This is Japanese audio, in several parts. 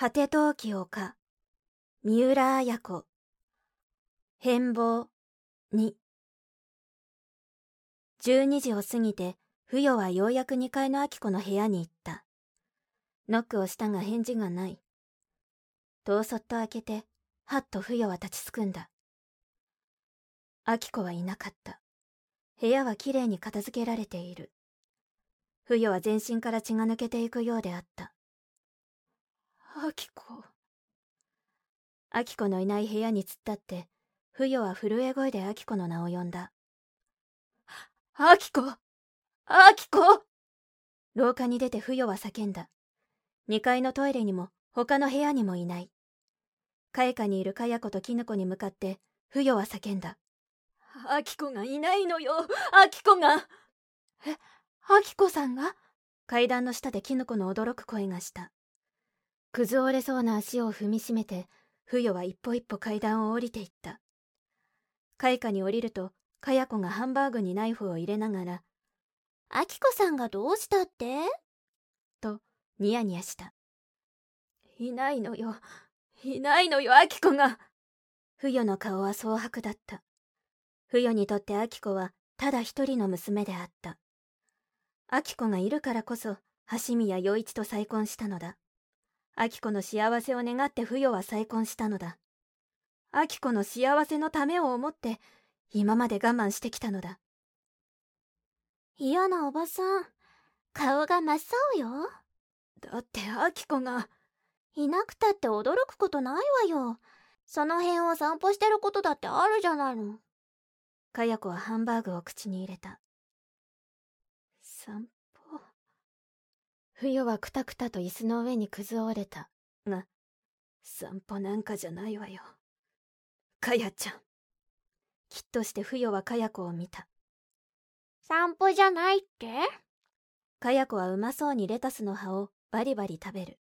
果て陶器丘、三浦綾子、変貌、2。12時を過ぎて、不与はようやく2階の明子の部屋に行った。ノックをしたが返事がない。戸をそっと開けて、はっと不与は立ちすくんだ。明子はいなかった。部屋はきれいに片付けられている。不与は全身から血が抜けていくようであった。明子。明子のいない部屋に突っ立って、不与は震え声で明子の名を呼んだ。明子明子廊下に出て不与は叫んだ。2階のトイレにも他の部屋にもいない。階下にいるかや子と絹子に向かって不与は叫んだ。明子がいないのよ明子がえ、明子さんが？階段の下で絹子の驚く声がした。崩折れそうな足を踏みしめて、不与は一歩一歩階段を降りていった。階下に降りると、かや子がハンバーグにナイフを入れながら、あきこさんがどうしたって？と、ニヤニヤした。いないのよ。いないのよ、あきこが。不与の顔は蒼白だった。不与にとってあきこはただ一人の娘であった。あきこがいるからこそ、橋宮陽一と再婚したのだ。あきこの幸せを願って不与は再婚したのだ。あきこの幸せのためを思って、今まで我慢してきたのだ。嫌なおばさん、顔が真っ青よ。だってあきこが。いなくたって驚くことないわよ。その辺を散歩してることだってあるじゃないの。かや子はハンバーグを口に入れた。散歩。冬はくたくたと椅子の上に崩折れた。が、散歩なんかじゃないわよ。かやちゃん。きっとして冬はかや子を見た。散歩じゃないって？かや子はうまそうにレタスの葉をバリバリ食べる。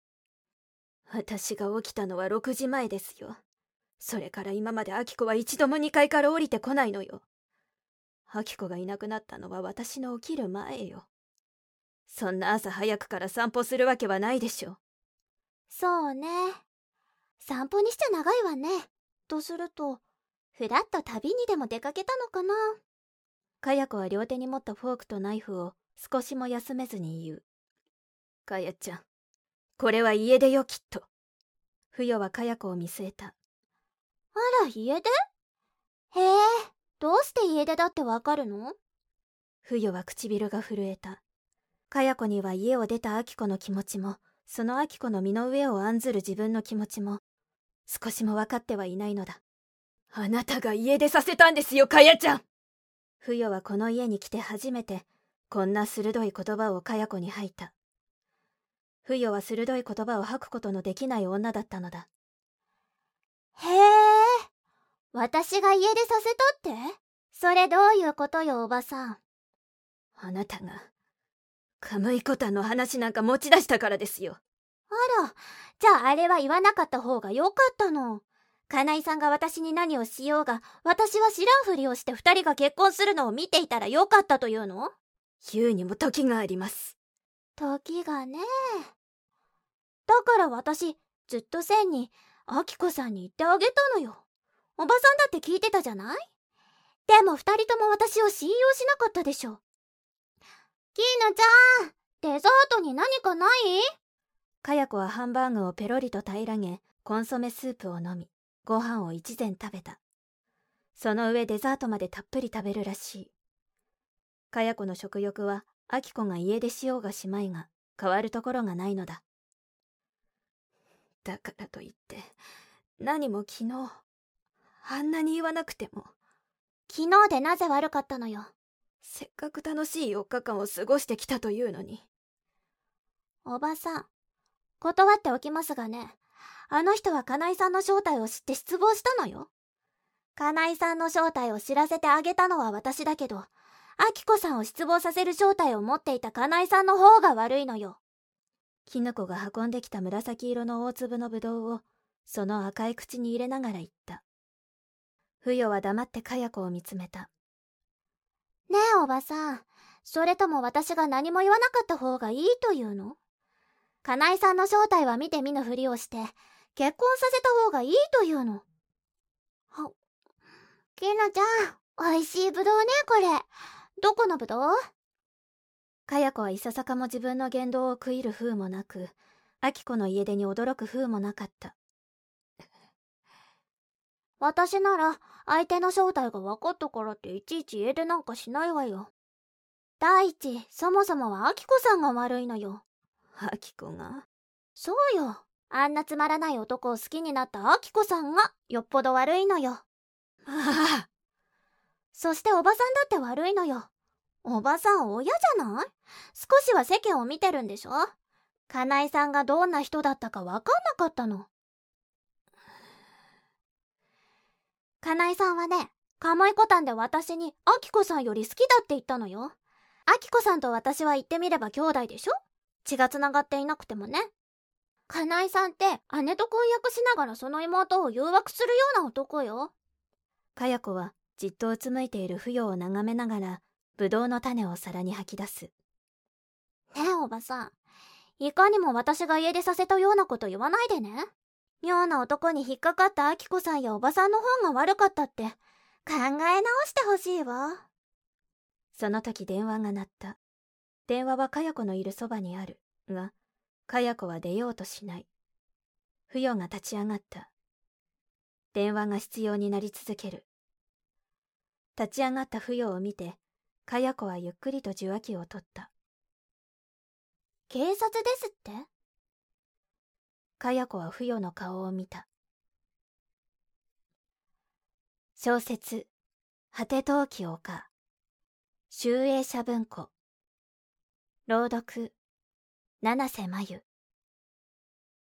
私が起きたのは6時前ですよ。それから今までアキコは一度も2階から降りてこないのよ。アキコがいなくなったのは私の起きる前よ。そんな朝早くから散歩するわけはないでしょ。そうね。散歩にしちゃ長いわね。とすると、ふらっと旅にでも出かけたのかな？かや子は両手に持ったフォークとナイフを少しも休めずに言う。かやちゃん、これは家出よきっと。ふよはかや子を見据えた。あら、家出？へえ、どうして家出だってわかるの？ふよは唇が震えた。かや子には家を出たあきこの気持ちも、そのあきこの身の上を案ずる自分の気持ちも、少しも分かってはいないのだ。あなたが家出させたんですよ、かやちゃんふよはこの家に来て初めて、こんな鋭い言葉をかや子に吐いた。ふよは鋭い言葉を吐くことのできない女だったのだ。へえ、私が家出させたって？それどういうことよ、おばさん。あなたが、カムイコタンの話なんか持ち出したからですよ。あら、じゃああれは言わなかった方がよかったの。金井さんが私に何をしようが、私は知らんふりをして二人が結婚するのを見ていたらよかったというの？言うにも時があります。時がね。だから私、ずっと千に、あきこさんに言ってあげたのよ。おばさんだって聞いてたじゃない？でも二人とも私を信用しなかったでしょ。キーナちゃん、デザートに何かない？かや子はハンバーグをペロリと平らげ、コンソメスープを飲み、ご飯を一膳食べた。その上デザートまでたっぷり食べるらしい。かや子の食欲は、あき子が家出しようがしまいが、変わるところがないのだ。だからといって、何も昨日、あんなに言わなくても。昨日でなぜ悪かったのよ。せっかく楽しい4日間を過ごしてきたというのに。おばさん、断っておきますがね、あの人は金井さんの正体を知って失望したのよ。金井さんの正体を知らせてあげたのは私だけど、あきこさんを失望させる正体を持っていた金井さんの方が悪いのよ。きぬこが運んできた紫色の大粒のぶどうを、その赤い口に入れながら言った。ふよは黙ってかや子を見つめた。ねえおばさん、それとも私が何も言わなかった方がいいというの？金井さんの正体は見て見ぬふりをして、結婚させた方がいいというの？は、きなちゃん、美味しいぶどうね、これ。どこのぶどう？かや子はいささかも自分の言動を食いる風もなく、あきこの家出に驚く風もなかった。私なら、相手の正体が分かったからっていちいち家出なんかしないわよ。第一、そもそもはアキコさんが悪いのよ。アキコが？そうよ。あんなつまらない男を好きになったアキコさんがよっぽど悪いのよ。ああ。そしておばさんだって悪いのよ。おばさん親じゃない？少しは世間を見てるんでしょ？金井さんがどんな人だったかわかんなかったの。金井さんはね、鴨居コタンで私に、アキコさんより好きだって言ったのよ。アキコさんと私は言ってみれば兄弟でしょ？血が繋がっていなくてもね。金井さんって姉と婚約しながらその妹を誘惑するような男よ。かや子はじっとうつむいている芙蓉を眺めながらぶどうの種を皿に吐き出す。ねえ、おばさん。いかにも私が家出させたようなこと言わないでね。妙な男に引っかかったアキコさんやおばさんの方が悪かったって考え直してほしいわ。その時電話が鳴った。電話はかや子のいるそばにある。が、かや子は出ようとしない。芙蓉が立ち上がった。電話が必要になり続ける。立ち上がった芙蓉を見て、かや子はゆっくりと受話器を取った。警察ですって？かや子は不与の顔を見た。小説、果て陶器丘、集英社文庫、朗読、七瀬真由。